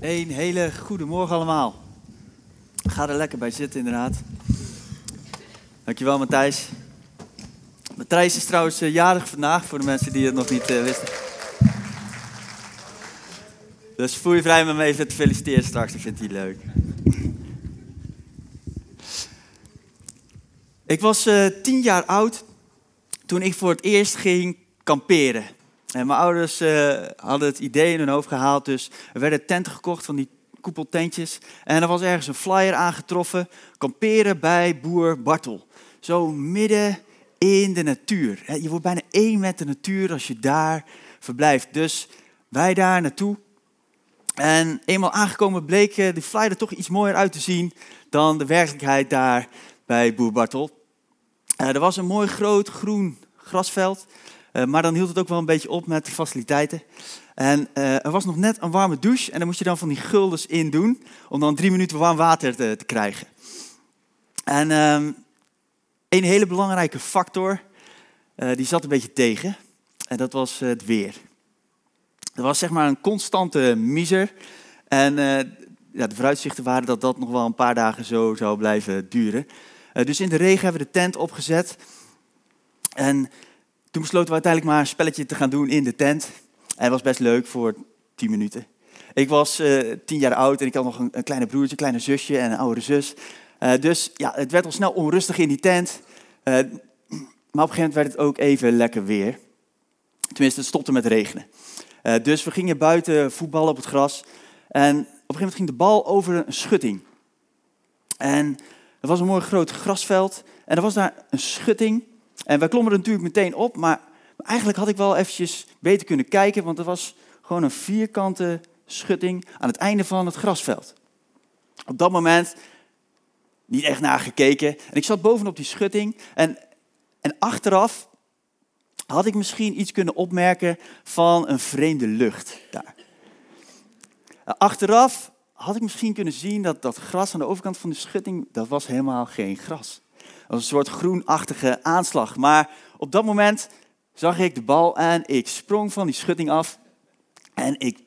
Een hele goede morgen allemaal. Ga er lekker bij zitten, inderdaad. Dankjewel, Matthijs. Matthijs is trouwens eh, jarig vandaag, voor de mensen die het nog niet uh, wisten. Dus voel je vrij met me even te feliciteren straks, dat vindt hij leuk. Ik was uh, tien jaar oud toen ik voor het eerst ging kamperen. Mijn ouders uh, hadden het idee in hun hoofd gehaald, dus er werden tenten gekocht van die koepeltentjes. En er was ergens een flyer aangetroffen, kamperen bij boer Bartel. Zo midden in de natuur. Je wordt bijna één met de natuur als je daar verblijft. Dus wij daar naartoe. En eenmaal aangekomen bleek de flyer er toch iets mooier uit te zien dan de werkelijkheid daar bij boer Bartel. Uh, er was een mooi groot groen grasveld. Uh, maar dan hield het ook wel een beetje op met de faciliteiten. En uh, er was nog net een warme douche en daar moest je dan van die guldens in doen, om dan drie minuten warm water te, te krijgen. En um, een hele belangrijke factor, uh, die zat een beetje tegen, en dat was het weer. Er was zeg maar een constante miser en ja, de vooruitzichten waren dat dat nog wel een paar dagen zo zou blijven duren. dus in de regen hebben we de tent opgezet en toen besloten we uiteindelijk maar een spelletje te gaan doen in de tent. En het was best leuk voor tien minuten. Ik was uh, tien jaar oud en ik had nog een, kleine broertje, een kleine zusje en een oudere zus. Uh, dus ja, het werd al snel onrustig in die tent. Uh, maar op een gegeven moment werd het ook even lekker weer. Tenminste, het stopte met regenen. dus we gingen buiten voetballen op het gras. En op een gegeven moment ging de bal over een schutting. En er was een mooi groot grasveld. En er was daar een schutting. En wij klommen er natuurlijk meteen op, maar eigenlijk had ik wel eventjes beter kunnen kijken, want er was gewoon een vierkante schutting aan het einde van het grasveld. Op dat moment niet echt naar gekeken. En ik zat bovenop die schutting en, en achteraf had ik misschien iets kunnen opmerken van een vreemde lucht daar. Achteraf had ik misschien kunnen zien dat dat gras aan de overkant van de schutting, dat was helemaal geen gras een soort groenachtige aanslag. Maar op dat moment zag ik de bal en ik sprong van die schutting af. En ik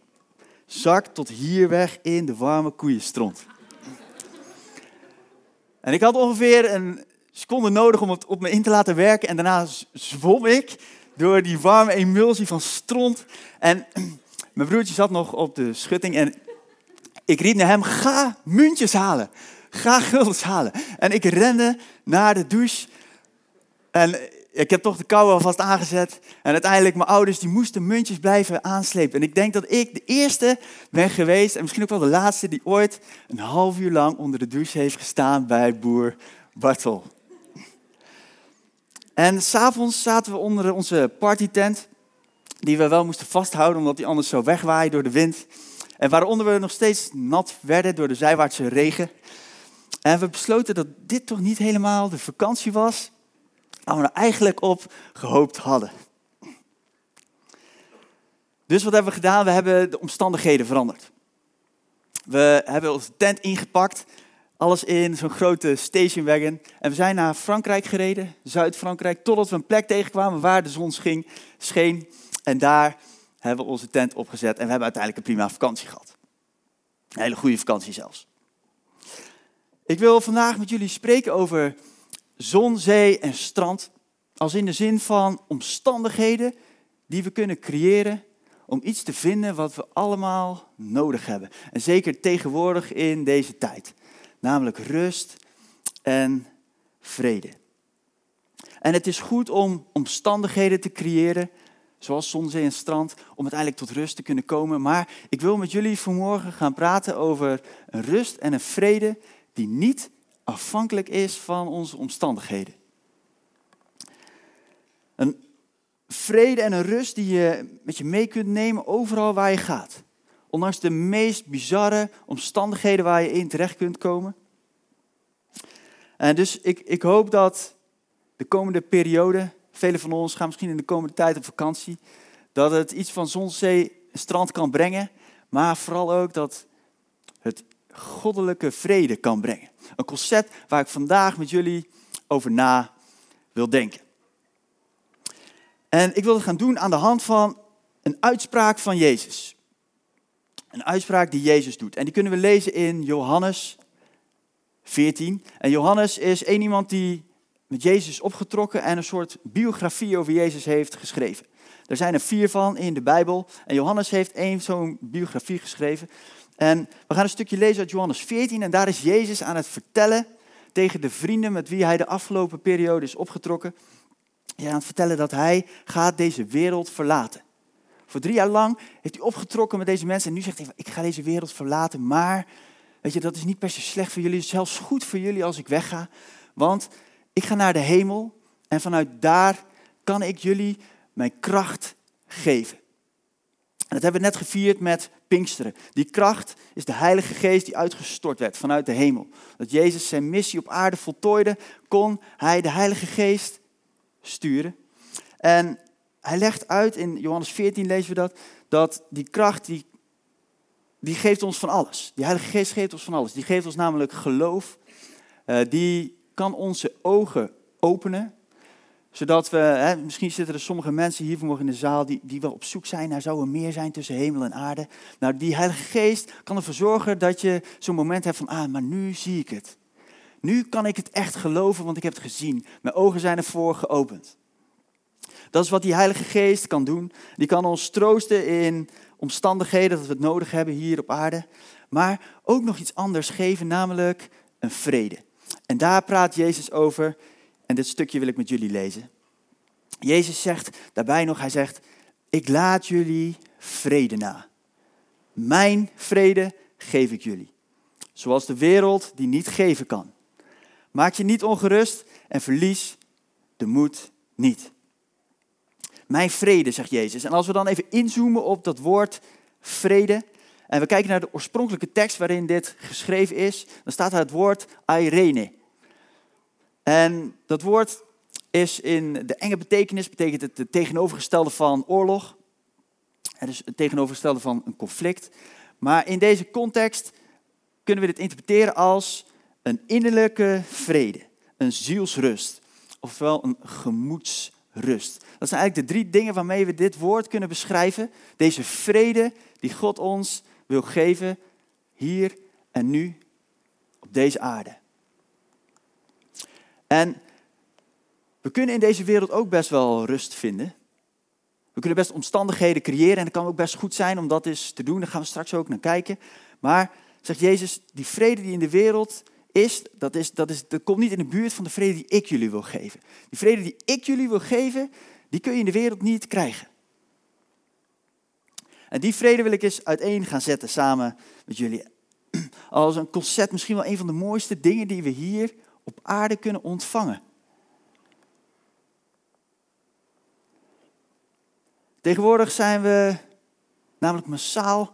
zak tot hier weg in de warme koeienstront. En ik had ongeveer een seconde nodig om het op me in te laten werken. En daarna zwom ik door die warme emulsie van stront. En mijn broertje zat nog op de schutting en ik riep naar hem, ga muntjes halen. Ga guldens halen. En ik rende naar de douche. En ik heb toch de kou alvast aangezet. En uiteindelijk, mijn ouders die moesten muntjes blijven aanslepen. En ik denk dat ik de eerste ben geweest, en misschien ook wel de laatste, die ooit een half uur lang onder de douche heeft gestaan bij boer Bartel. En s'avonds zaten we onder onze partytent, die we wel moesten vasthouden, omdat die anders zou wegwaaien door de wind. En waaronder we nog steeds nat werden door de zijwaartse regen. En we besloten dat dit toch niet helemaal de vakantie was waar we eigenlijk op gehoopt hadden. Dus wat hebben we gedaan? We hebben de omstandigheden veranderd. We hebben onze tent ingepakt, alles in zo'n grote stationwagon. En we zijn naar Frankrijk gereden, Zuid-Frankrijk, totdat we een plek tegenkwamen waar de zon scheen, scheen. En daar hebben we onze tent opgezet en we hebben uiteindelijk een prima vakantie gehad. Een hele goede vakantie zelfs. Ik wil vandaag met jullie spreken over zon, zee en strand. Als in de zin van omstandigheden die we kunnen creëren om iets te vinden wat we allemaal nodig hebben. En zeker tegenwoordig in deze tijd. Namelijk rust en vrede. En het is goed om omstandigheden te creëren, zoals zon, zee en strand, om uiteindelijk tot rust te kunnen komen. Maar ik wil met jullie vanmorgen gaan praten over rust en een vrede die niet afhankelijk is van onze omstandigheden. Een vrede en een rust die je met je mee kunt nemen overal waar je gaat. Ondanks de meest bizarre omstandigheden waar je in terecht kunt komen. En dus ik, ik hoop dat de komende periode, velen van ons gaan misschien in de komende tijd op vakantie, dat het iets van zon, zee strand kan brengen, maar vooral ook dat het goddelijke vrede kan brengen. Een concept waar ik vandaag met jullie over na wil denken. En ik wil het gaan doen aan de hand van een uitspraak van Jezus. Een uitspraak die Jezus doet. En die kunnen we lezen in Johannes 14. En Johannes is één iemand die met Jezus opgetrokken en een soort biografie over Jezus heeft geschreven. Er zijn er vier van in de Bijbel. En Johannes heeft één zo'n biografie geschreven. En we gaan een stukje lezen uit Johannes 14. En daar is Jezus aan het vertellen tegen de vrienden met wie hij de afgelopen periode is opgetrokken. Ja, aan het vertellen dat hij gaat deze wereld verlaten. Voor drie jaar lang heeft hij opgetrokken met deze mensen. En nu zegt hij, ik ga deze wereld verlaten. Maar, weet je, dat is niet per se slecht voor jullie. Het is zelfs goed voor jullie als ik wegga. Want ik ga naar de hemel. En vanuit daar kan ik jullie mijn kracht geven. En dat hebben we net gevierd met Die kracht is de Heilige Geest die uitgestort werd vanuit de hemel. Dat Jezus zijn missie op aarde voltooide, kon hij de Heilige Geest sturen. En hij legt uit, in Johannes 14 lezen we dat, dat die kracht, die, die geeft ons van alles. Die Heilige Geest geeft ons van alles. Die geeft ons namelijk geloof. Uh, die kan onze ogen openen zodat we, hè, misschien zitten er sommige mensen hier vanmorgen in de zaal die, die wel op zoek zijn naar zou er meer zijn tussen hemel en aarde. Nou, die Heilige Geest kan ervoor zorgen dat je zo'n moment hebt van, ah, maar nu zie ik het. Nu kan ik het echt geloven, want ik heb het gezien. Mijn ogen zijn ervoor geopend. Dat is wat die Heilige Geest kan doen. Die kan ons troosten in omstandigheden dat we het nodig hebben hier op aarde. Maar ook nog iets anders geven, namelijk een vrede. En daar praat Jezus over en dit stukje wil ik met jullie lezen. Jezus zegt daarbij nog, hij zegt, ik laat jullie vrede na. Mijn vrede geef ik jullie. Zoals de wereld die niet geven kan. Maak je niet ongerust en verlies de moed niet. Mijn vrede, zegt Jezus. En als we dan even inzoomen op dat woord vrede. En we kijken naar de oorspronkelijke tekst waarin dit geschreven is. Dan staat daar het woord Irene. En dat woord is in de enge betekenis, betekent het tegenovergestelde van oorlog. Het is het tegenovergestelde van een conflict. Maar in deze context kunnen we dit interpreteren als een innerlijke vrede, een zielsrust, ofwel een gemoedsrust. Dat zijn eigenlijk de drie dingen waarmee we dit woord kunnen beschrijven. Deze vrede die God ons wil geven hier en nu op deze aarde. En we kunnen in deze wereld ook best wel rust vinden. We kunnen best omstandigheden creëren en het kan ook best goed zijn om dat eens te doen. Daar gaan we straks ook naar kijken. Maar, zegt Jezus, die vrede die in de wereld is dat, is, dat, is, komt niet in de buurt van de vrede die ik jullie wil geven. Die vrede die ik jullie wil geven, die kun je in de wereld niet krijgen. En die vrede wil ik eens uiteen gaan zetten samen met jullie. Als een concept, misschien wel een van de mooiste dingen die we hier op aarde kunnen ontvangen. Tegenwoordig zijn we namelijk massaal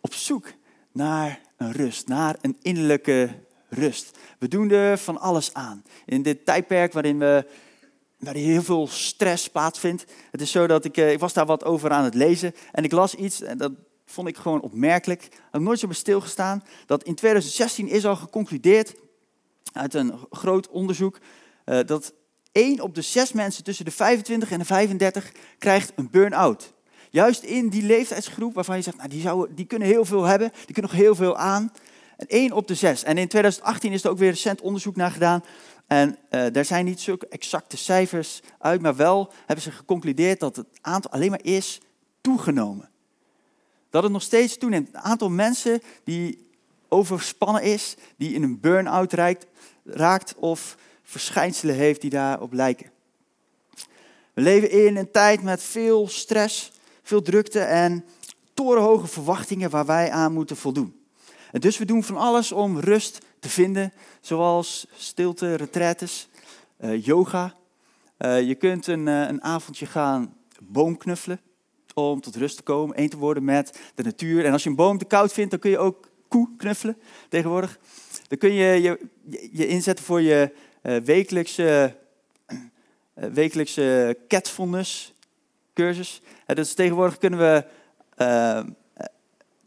op zoek naar een rust, naar een innerlijke rust. We doen er van alles aan. In dit tijdperk waarin we waarin heel veel stress plaatsvindt. Het is zo dat ik, eh, ik was daar wat over aan het lezen en ik las iets en dat vond ik gewoon opmerkelijk. Ik had nooit zo bij stilgestaan dat in 2016 is al geconcludeerd uit een groot onderzoek uh, dat 1 op de 6 mensen tussen de 25 en de 35 krijgt een burn-out. Juist in die leeftijdsgroep waarvan je zegt, nou, die, zou, die kunnen heel veel hebben, die kunnen nog heel veel aan. En 1 op de 6. En in 2018 is er ook weer recent onderzoek naar gedaan. En uh, daar zijn niet zulke exacte cijfers uit, maar wel hebben ze geconcludeerd dat het aantal alleen maar is toegenomen. Dat het nog steeds toeneemt. Het aantal mensen die overspannen is, die in een burn-out raakt of verschijnselen heeft die daarop lijken. We leven in een tijd met veel stress, veel drukte en torenhoge verwachtingen waar wij aan moeten voldoen. En dus we doen van alles om rust te vinden, zoals stilte, retretes, uh, yoga. Uh, je kunt een, uh, een avondje gaan boomknuffelen om tot rust te komen, één te worden met de natuur. En als je een boom te koud vindt, dan kun je ook koe knuffelen tegenwoordig. Dan kun je je, je inzetten voor je uh, wekelijkse, uh, wekelijkse catfulness cursus. Uh, dus tegenwoordig kunnen we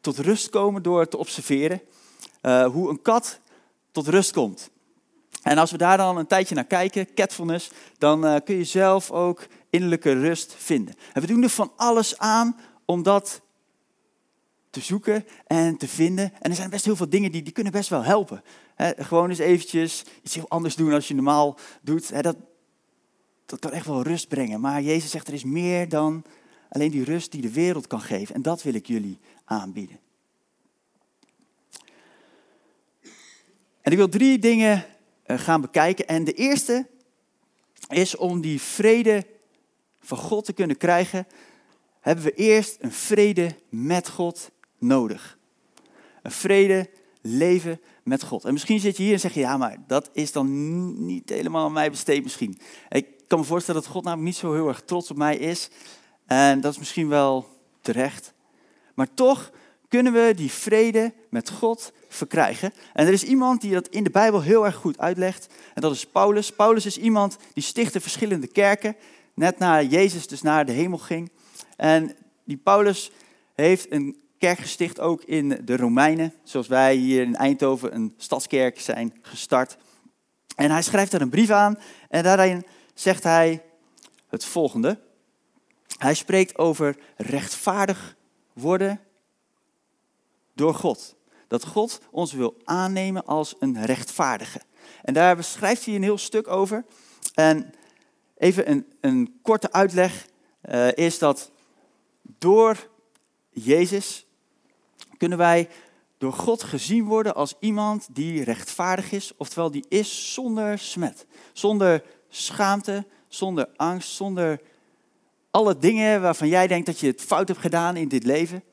tot rust komen door te observeren hoe een kat tot rust komt. En als we daar dan een tijdje naar kijken, catfulness, dan kun je zelf ook innerlijke rust vinden. En we doen er van alles aan om dat te zoeken en te vinden. En er zijn best heel veel dingen die, die kunnen best wel helpen. gewoon eens eventjes iets heel anders doen als je normaal doet. dat, dat kan echt wel rust brengen. Maar Jezus zegt er is meer dan alleen die rust die de wereld kan geven. En dat wil ik jullie aanbieden. En ik wil drie dingen eh, gaan bekijken. En de eerste is om die vrede van God te kunnen krijgen, hebben we eerst een vrede met God nodig. Een vrede leven met God. En misschien zit je hier en zeg je, ja, maar dat is dan niet helemaal aan mij besteed misschien. Ik kan me voorstellen dat God namelijk niet zo heel erg trots op mij is. En dat is misschien wel terecht. Maar toch kunnen we die vrede met God verkrijgen. En er is iemand die dat in de Bijbel heel erg goed uitlegt. En dat is Paulus. Paulus is iemand die stichtte verschillende kerken. Net na Jezus dus naar de hemel ging. En die Paulus heeft een kerk gesticht ook in de Romeinen. Zoals wij hier in Eindhoven een stadskerk zijn gestart. En hij schrijft daar een brief aan. En daarin zegt hij het volgende. Hij spreekt over rechtvaardig worden door God. Dat God ons wil aannemen als een rechtvaardige. En daar schrijft hij een heel stuk over. En even een, een korte uitleg uh, is dat door Jezus kunnen wij door God gezien worden als iemand die rechtvaardig is, oftewel die is zonder smet, zonder schaamte, zonder angst, zonder alle dingen waarvan jij denkt dat je het fout hebt gedaan in dit leven.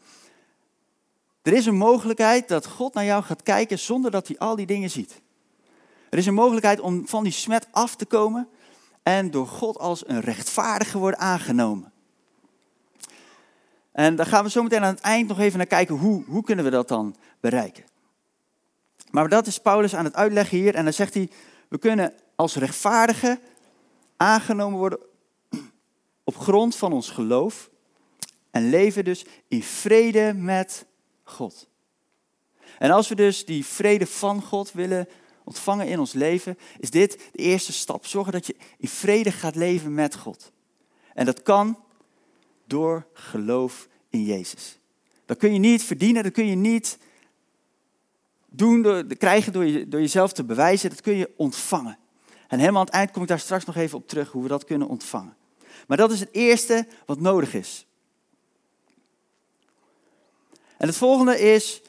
Er is een mogelijkheid dat God naar jou gaat kijken zonder dat hij al die dingen ziet. Er is een mogelijkheid om van die smet af te komen en door God als een rechtvaardige worden aangenomen. En daar gaan we zo meteen aan het eind nog even naar kijken, hoe, hoe kunnen we dat dan bereiken. Maar dat is Paulus aan het uitleggen hier en dan zegt hij, we kunnen als rechtvaardige aangenomen worden op grond van ons geloof en leven dus in vrede met God. En als we dus die vrede van God willen ontvangen in ons leven, is dit de eerste stap. Zorgen dat je in vrede gaat leven met God. En dat kan door geloof in Jezus. Dat kun je niet verdienen, dat kun je niet doen, krijgen door, je, door jezelf te bewijzen. Dat kun je ontvangen. En helemaal aan het eind kom ik daar straks nog even op terug, hoe we dat kunnen ontvangen. Maar dat is het eerste wat nodig is. En het volgende is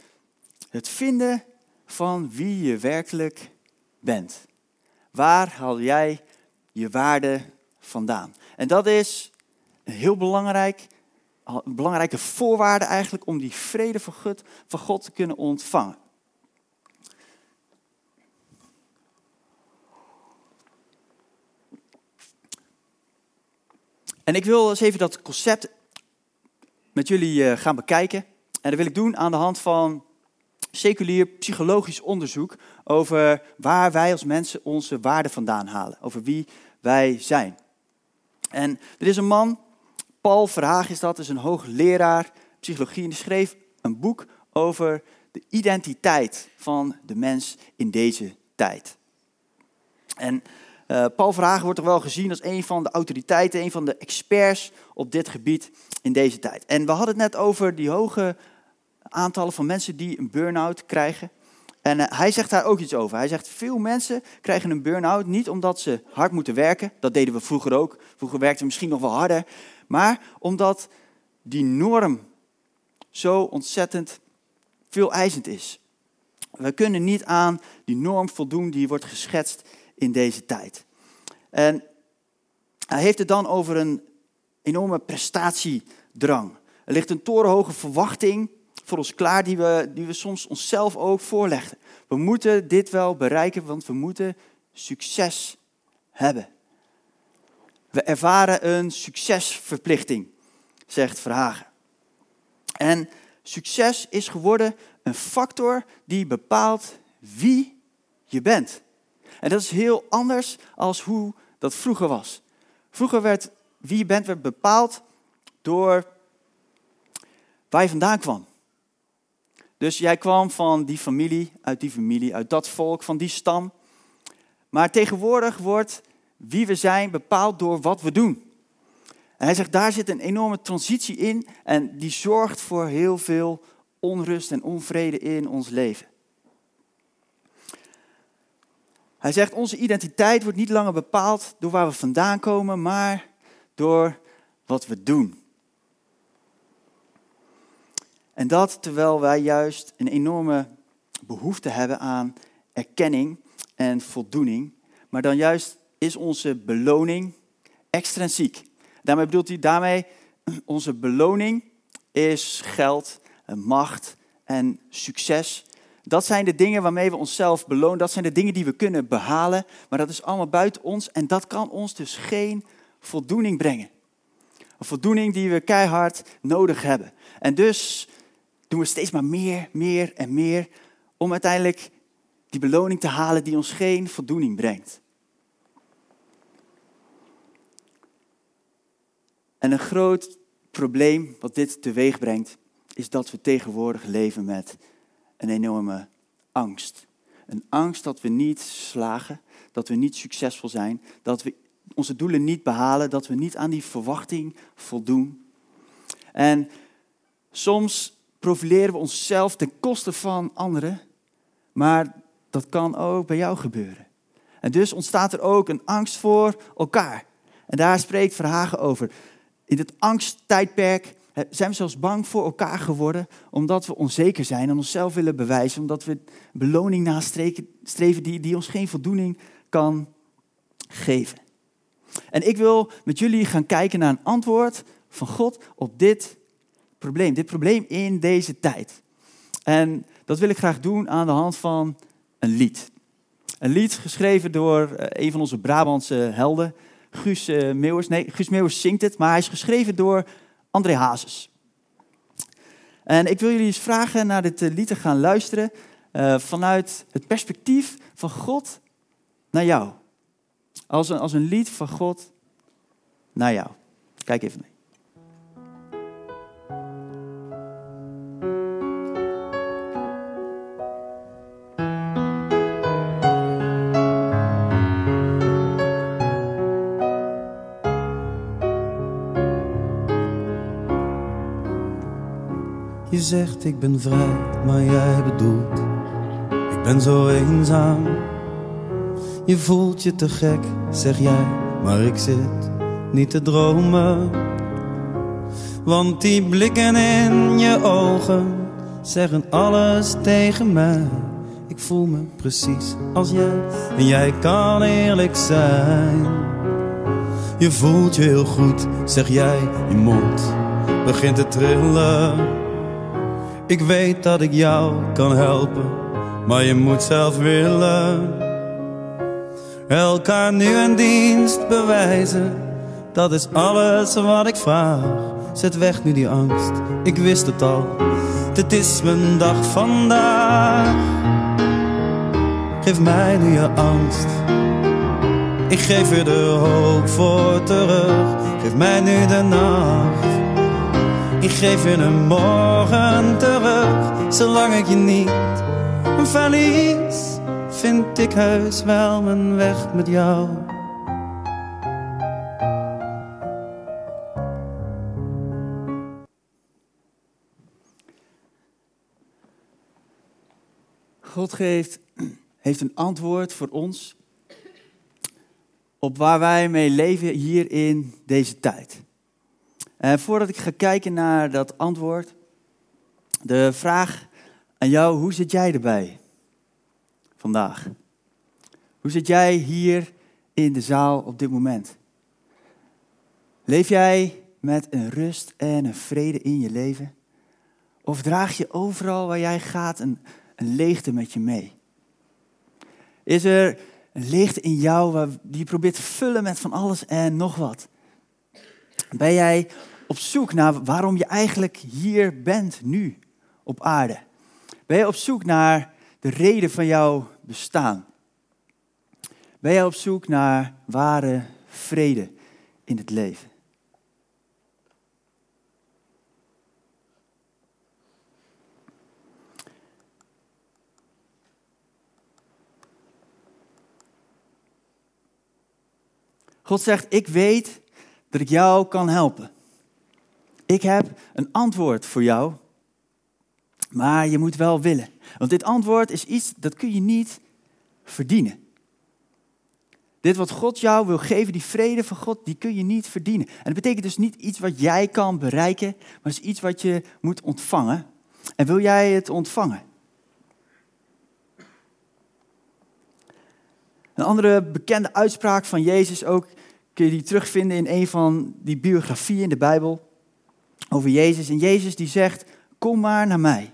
het vinden van wie je werkelijk bent. Waar haal jij je waarde vandaan? En dat is een heel belangrijk, belangrijke voorwaarde eigenlijk om die vrede van God, van God te kunnen ontvangen. En ik wil eens even dat concept met jullie eh, gaan bekijken. En dat wil ik doen aan de hand van seculier psychologisch onderzoek over waar wij als mensen onze waarde vandaan halen, over wie wij zijn. En er is een man, Paul Verhaag is dat, is een hoogleraar psychologie en die schreef een boek over de identiteit van de mens in deze tijd. En uh, Paul Verhagen wordt toch wel gezien als een van de autoriteiten, een van de experts op dit gebied in deze tijd. En we hadden het net over die hoge aantallen van mensen die een burn-out krijgen. En uh, hij zegt daar ook iets over. Hij zegt, veel mensen krijgen een burn-out niet omdat ze hard moeten werken. Dat deden we vroeger ook. Vroeger werkten we misschien nog wel harder. Maar omdat die norm zo ontzettend veel eisend is. We kunnen niet aan die norm voldoen die wordt geschetst in deze tijd. En hij heeft het dan over een enorme prestatiedrang. Er ligt een torenhoge verwachting voor ons klaar die we, die we soms onszelf ook voorleggen. We moeten dit wel bereiken, want we moeten succes hebben. We ervaren een succesverplichting, zegt Verhagen. En succes is geworden een factor die bepaalt wie je bent. En dat is heel anders als hoe dat vroeger was. Vroeger werd wie je bent werd bepaald door waar je vandaan kwam. Dus jij kwam van die familie, uit die familie, uit dat volk, van die stam. Maar tegenwoordig wordt wie we zijn bepaald door wat we doen. En hij zegt, daar zit een enorme transitie in en die zorgt voor heel veel onrust en onvrede in ons leven. Hij zegt, onze identiteit wordt niet langer bepaald door waar we vandaan komen, maar door wat we doen. En dat terwijl wij juist een enorme behoefte hebben aan erkenning en voldoening. Maar dan juist is onze beloning extrinsiek. Daarmee bedoelt hij, daarmee onze beloning is geld, macht en succes. Dat zijn de dingen waarmee we onszelf belonen. Dat zijn de dingen die we kunnen behalen. Maar dat is allemaal buiten ons en dat kan ons dus geen voldoening brengen. Een voldoening die we keihard nodig hebben. En dus doen we steeds maar meer, meer en meer om uiteindelijk die beloning te halen die ons geen voldoening brengt. En een groot probleem wat dit teweeg brengt, is dat we tegenwoordig leven met een enorme angst. Een angst dat we niet slagen, dat we niet succesvol zijn, dat we onze doelen niet behalen, dat we niet aan die verwachting voldoen. En soms profileren we onszelf ten koste van anderen, maar dat kan ook bij jou gebeuren. En dus ontstaat er ook een angst voor elkaar. En daar spreekt Verhagen over. In het angsttijdperk zijn we zelfs bang voor elkaar geworden, omdat we onzeker zijn en onszelf willen bewijzen, omdat we beloning nastreven die, die ons geen voldoening kan geven. En ik wil met jullie gaan kijken naar een antwoord van God op dit probleem, dit probleem in deze tijd. En dat wil ik graag doen aan de hand van een lied. Een lied geschreven door eh, een van onze Brabantse helden, Guus eh, Meeuwers. Nee, Guus Meeuwers zingt het, maar hij is geschreven door André Hazes. En ik wil jullie eens vragen naar dit eh, lied te gaan luisteren vanuit het perspectief van God naar jou. Als een, als een lied van God naar jou. Kijk even mee. Zegt ik ben vrij, maar jij bedoelt ik ben zo eenzaam. Je voelt je te gek, zeg jij, maar ik zit niet te dromen. Want die blikken in je ogen zeggen alles tegen mij. Ik voel me precies als jij en jij kan eerlijk zijn. Je voelt je heel goed, zeg jij, je mond begint te trillen. Ik weet dat ik jou kan helpen, maar je moet zelf willen. Elkaar nu een dienst bewijzen, dat is alles wat ik vraag. Zet weg nu die angst, ik wist het al, dit is mijn dag vandaag. Geef mij nu je angst, ik geef je de hoop voor terug. Geef mij nu de nacht ik geef je een morgen terug, zolang ik je niet verlies, vind ik heus wel mijn weg met jou. God geeft, heeft een antwoord voor ons op waar wij mee leven hier in deze tijd. Uh, voordat ik ga kijken naar dat antwoord, de vraag aan jou, hoe zit jij erbij vandaag? Hoe zit jij hier in de zaal op dit moment? Leef jij met een rust en een vrede in je leven? Of draag je overal waar jij gaat een, een leegte met je mee? Is er een leegte in jou die je probeert te vullen met van alles en nog wat? Ben jij op zoek naar waarom je eigenlijk hier bent nu op aarde? Ben je op zoek naar de reden van jouw bestaan? Ben je op zoek naar ware vrede in het leven? God zegt, ik weet dat ik jou kan helpen. Ik heb een antwoord voor jou. Maar je moet wel willen. Want dit antwoord is iets dat kun je niet verdienen. Dit wat God jou wil geven, die vrede van God, die kun je niet verdienen. En dat betekent dus niet iets wat jij kan bereiken, maar is iets wat je moet ontvangen. En wil jij het ontvangen? Een andere bekende uitspraak van Jezus ook, kun je die terugvinden in een van die biografieën in de Bijbel over Jezus. En Jezus die zegt, kom maar naar mij.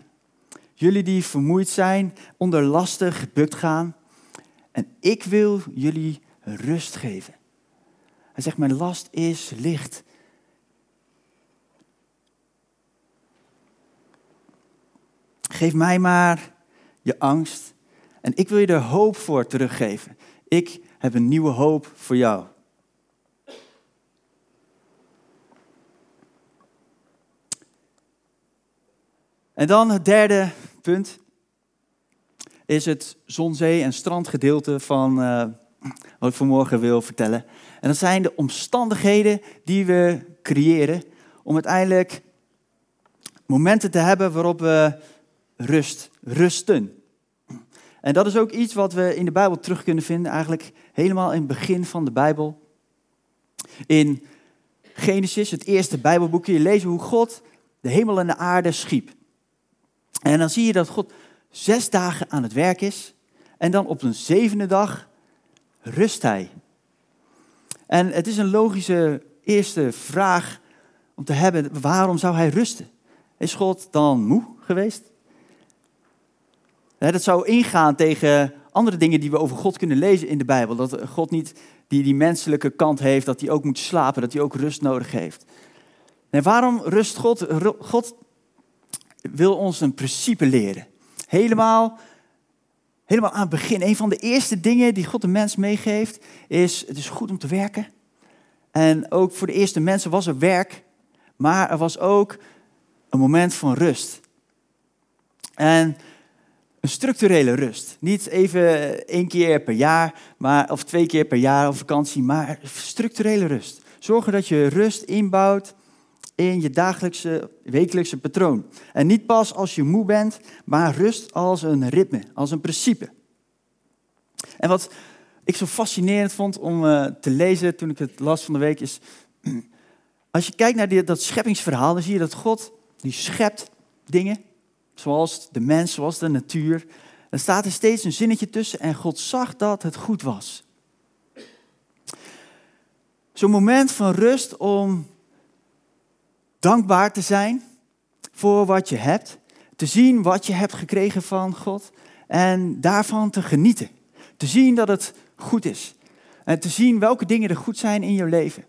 Jullie die vermoeid zijn, onder lasten gebukt gaan. En ik wil jullie rust geven. Hij zegt, mijn last is licht. Geef mij maar je angst en ik wil je er hoop voor teruggeven. Ik heb een nieuwe hoop voor jou. En dan het derde punt is het zon, zee en strandgedeelte van uh, wat ik vanmorgen wil vertellen. En dat zijn de omstandigheden die we creëren om uiteindelijk momenten te hebben waarop we rust, rusten. En dat is ook iets wat we in de Bijbel terug kunnen vinden, eigenlijk helemaal in het begin van de Bijbel. In Genesis, het eerste Bijbelboekje, je lezen hoe God de hemel en de aarde schiep. En dan zie je dat God zes dagen aan het werk is en dan op een zevende dag rust hij. En het is een logische eerste vraag om te hebben, waarom zou hij rusten? Is God dan moe geweest? Dat zou ingaan tegen andere dingen die we over God kunnen lezen in de Bijbel. Dat God niet die, die menselijke kant heeft, dat hij ook moet slapen, dat hij ook rust nodig heeft. En waarom rust God? God wil ons een principe leren. Helemaal, helemaal aan het begin. Een van de eerste dingen die God de mens meegeeft, is het is goed om te werken. En ook voor de eerste mensen was er werk, maar er was ook een moment van rust. En een structurele rust. Niet even één keer per jaar, maar, of twee keer per jaar op vakantie, maar structurele rust. Zorgen dat je rust inbouwt in je dagelijkse, wekelijkse patroon. En niet pas als je moe bent, maar rust als een ritme, als een principe. En wat ik zo fascinerend vond om uh, te lezen toen ik het las van de week is, als je kijkt naar dat scheppingsverhaal, dan zie je dat God, die schept dingen, zoals de mens, zoals de natuur. Dan staat er steeds een zinnetje tussen en God zag dat het goed was. Zo'n moment van rust om dankbaar te zijn voor wat je hebt, te zien wat je hebt gekregen van God en daarvan te genieten. Te zien dat het goed is. En te zien welke dingen er goed zijn in je leven.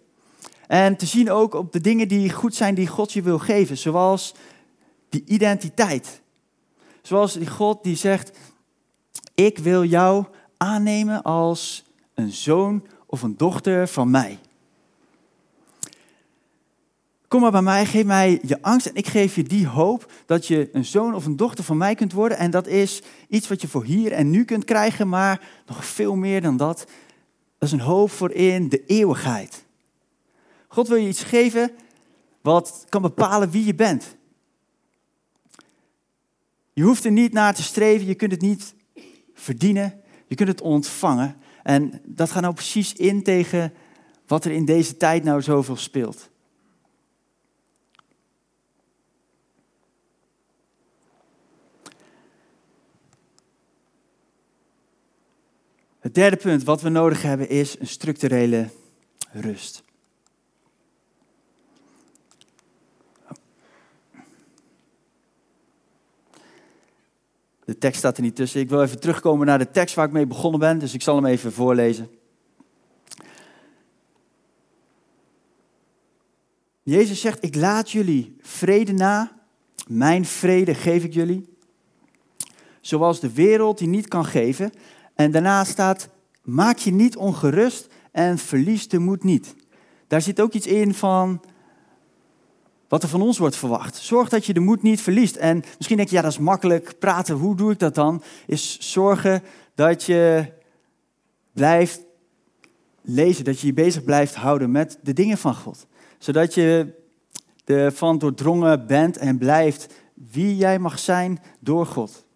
En te zien ook op de dingen die goed zijn die God je wil geven, zoals die identiteit. Zoals die God die zegt, ik wil jou aannemen als een zoon of een dochter van mij. Kom maar bij mij, geef mij je angst en ik geef je die hoop dat je een zoon of een dochter van mij kunt worden. En dat is iets wat je voor hier en nu kunt krijgen, maar nog veel meer dan dat. Dat is een hoop voor in de eeuwigheid. God wil je iets geven wat kan bepalen wie je bent. Je hoeft er niet naar te streven, je kunt het niet verdienen, je kunt het ontvangen. En dat gaat nou precies in tegen wat er in deze tijd nou zoveel speelt. Het derde punt wat we nodig hebben is een structurele rust. De tekst staat er niet tussen. Ik wil even terugkomen naar de tekst waar ik mee begonnen ben, dus ik zal hem even voorlezen. Jezus zegt, ik laat jullie vrede na, mijn vrede geef ik jullie. Zoals de wereld die niet kan geven. En daarna staat, maak je niet ongerust en verlies de moed niet. Daar zit ook iets in van wat er van ons wordt verwacht. Zorg dat je de moed niet verliest. En misschien denk je, ja, dat is makkelijk praten. Hoe doe ik dat dan? Is zorgen dat je blijft lezen, dat je je bezig blijft houden met de dingen van God. Zodat je ervan doordrongen bent en blijft wie jij mag zijn door God.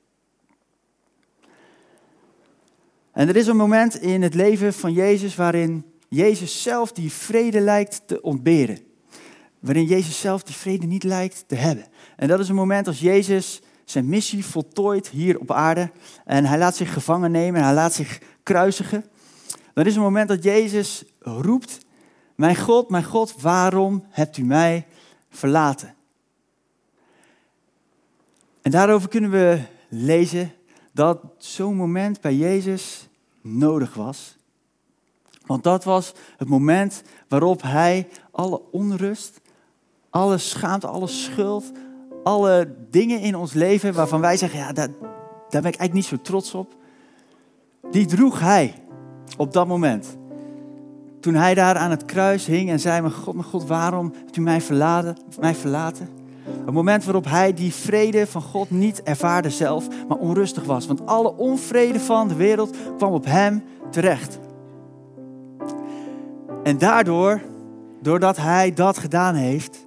En er is een moment in het leven van Jezus waarin Jezus zelf die vrede lijkt te ontberen. Waarin Jezus zelf die vrede niet lijkt te hebben. En dat is een moment als Jezus zijn missie voltooit hier op aarde. En hij laat zich gevangen nemen en hij laat zich kruisigen. Dan is een moment dat Jezus roept, mijn God, mijn God, waarom hebt u mij verlaten? En daarover kunnen we lezen dat zo'n moment bij Jezus nodig was. Want dat was het moment waarop hij alle onrust, alle schaamte, alle schuld, alle dingen in ons leven waarvan wij zeggen, ja, daar, ben ik eigenlijk niet zo trots op, die droeg hij op dat moment. Toen hij daar aan het kruis hing en zei, mijn God, mijn God, waarom hebt u mij verlaten? Mij verlaten? Het moment waarop hij die vrede van God niet ervaarde zelf, maar onrustig was. Want alle onvrede van de wereld kwam op hem terecht. En daardoor, doordat hij dat gedaan heeft,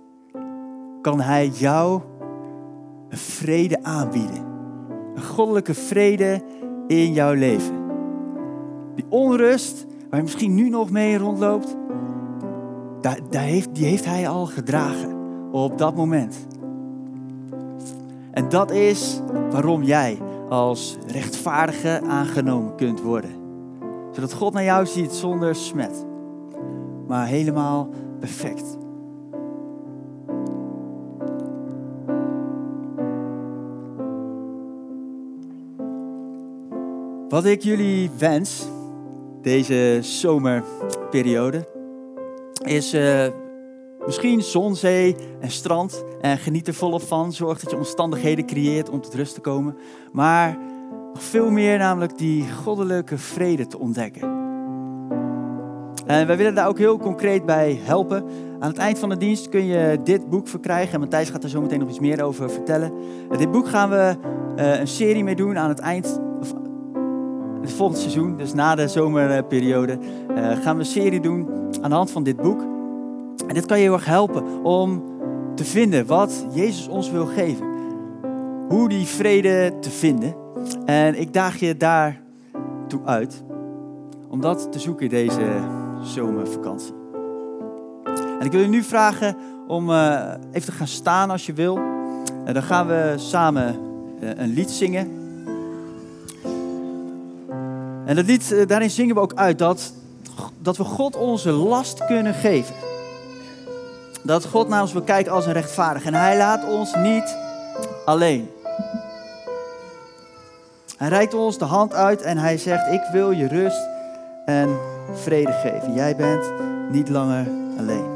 kan hij jou een vrede aanbieden. Een goddelijke vrede in jouw leven. Die onrust waar je misschien nu nog mee rondloopt, die heeft hij al gedragen op dat moment. En dat is waarom jij als rechtvaardige aangenomen kunt worden. Zodat God naar jou ziet zonder smet, maar helemaal perfect. Wat ik jullie wens, deze zomerperiode, is uh, misschien zon, zee en strand. En geniet er volop van. Zorg dat je omstandigheden creëert om tot rust te komen. Maar nog veel meer namelijk die goddelijke vrede te ontdekken. En wij willen daar ook heel concreet bij helpen. Aan het eind van de dienst kun je dit boek verkrijgen. En Matthijs gaat er zo meteen nog iets meer over vertellen. dit boek gaan we uh, een serie mee doen aan het eind het volgende seizoen, dus na de zomerperiode, uh, gaan we een serie doen aan de hand van dit boek. En dit kan je heel erg helpen om te vinden wat Jezus ons wil geven. Hoe die vrede te vinden. En ik daag je daar toe uit om dat te zoeken deze zomervakantie. En ik wil je nu vragen om uh, even te gaan staan als je wil. En dan gaan we samen uh, een lied zingen. En dat lied, uh, daarin zingen we ook uit dat, dat we God onze last kunnen geven. Dat God naar ons kijken als een rechtvaardig. En hij laat ons niet alleen. Hij reikt ons de hand uit en hij zegt, ik wil je rust en vrede geven. Jij bent niet langer alleen.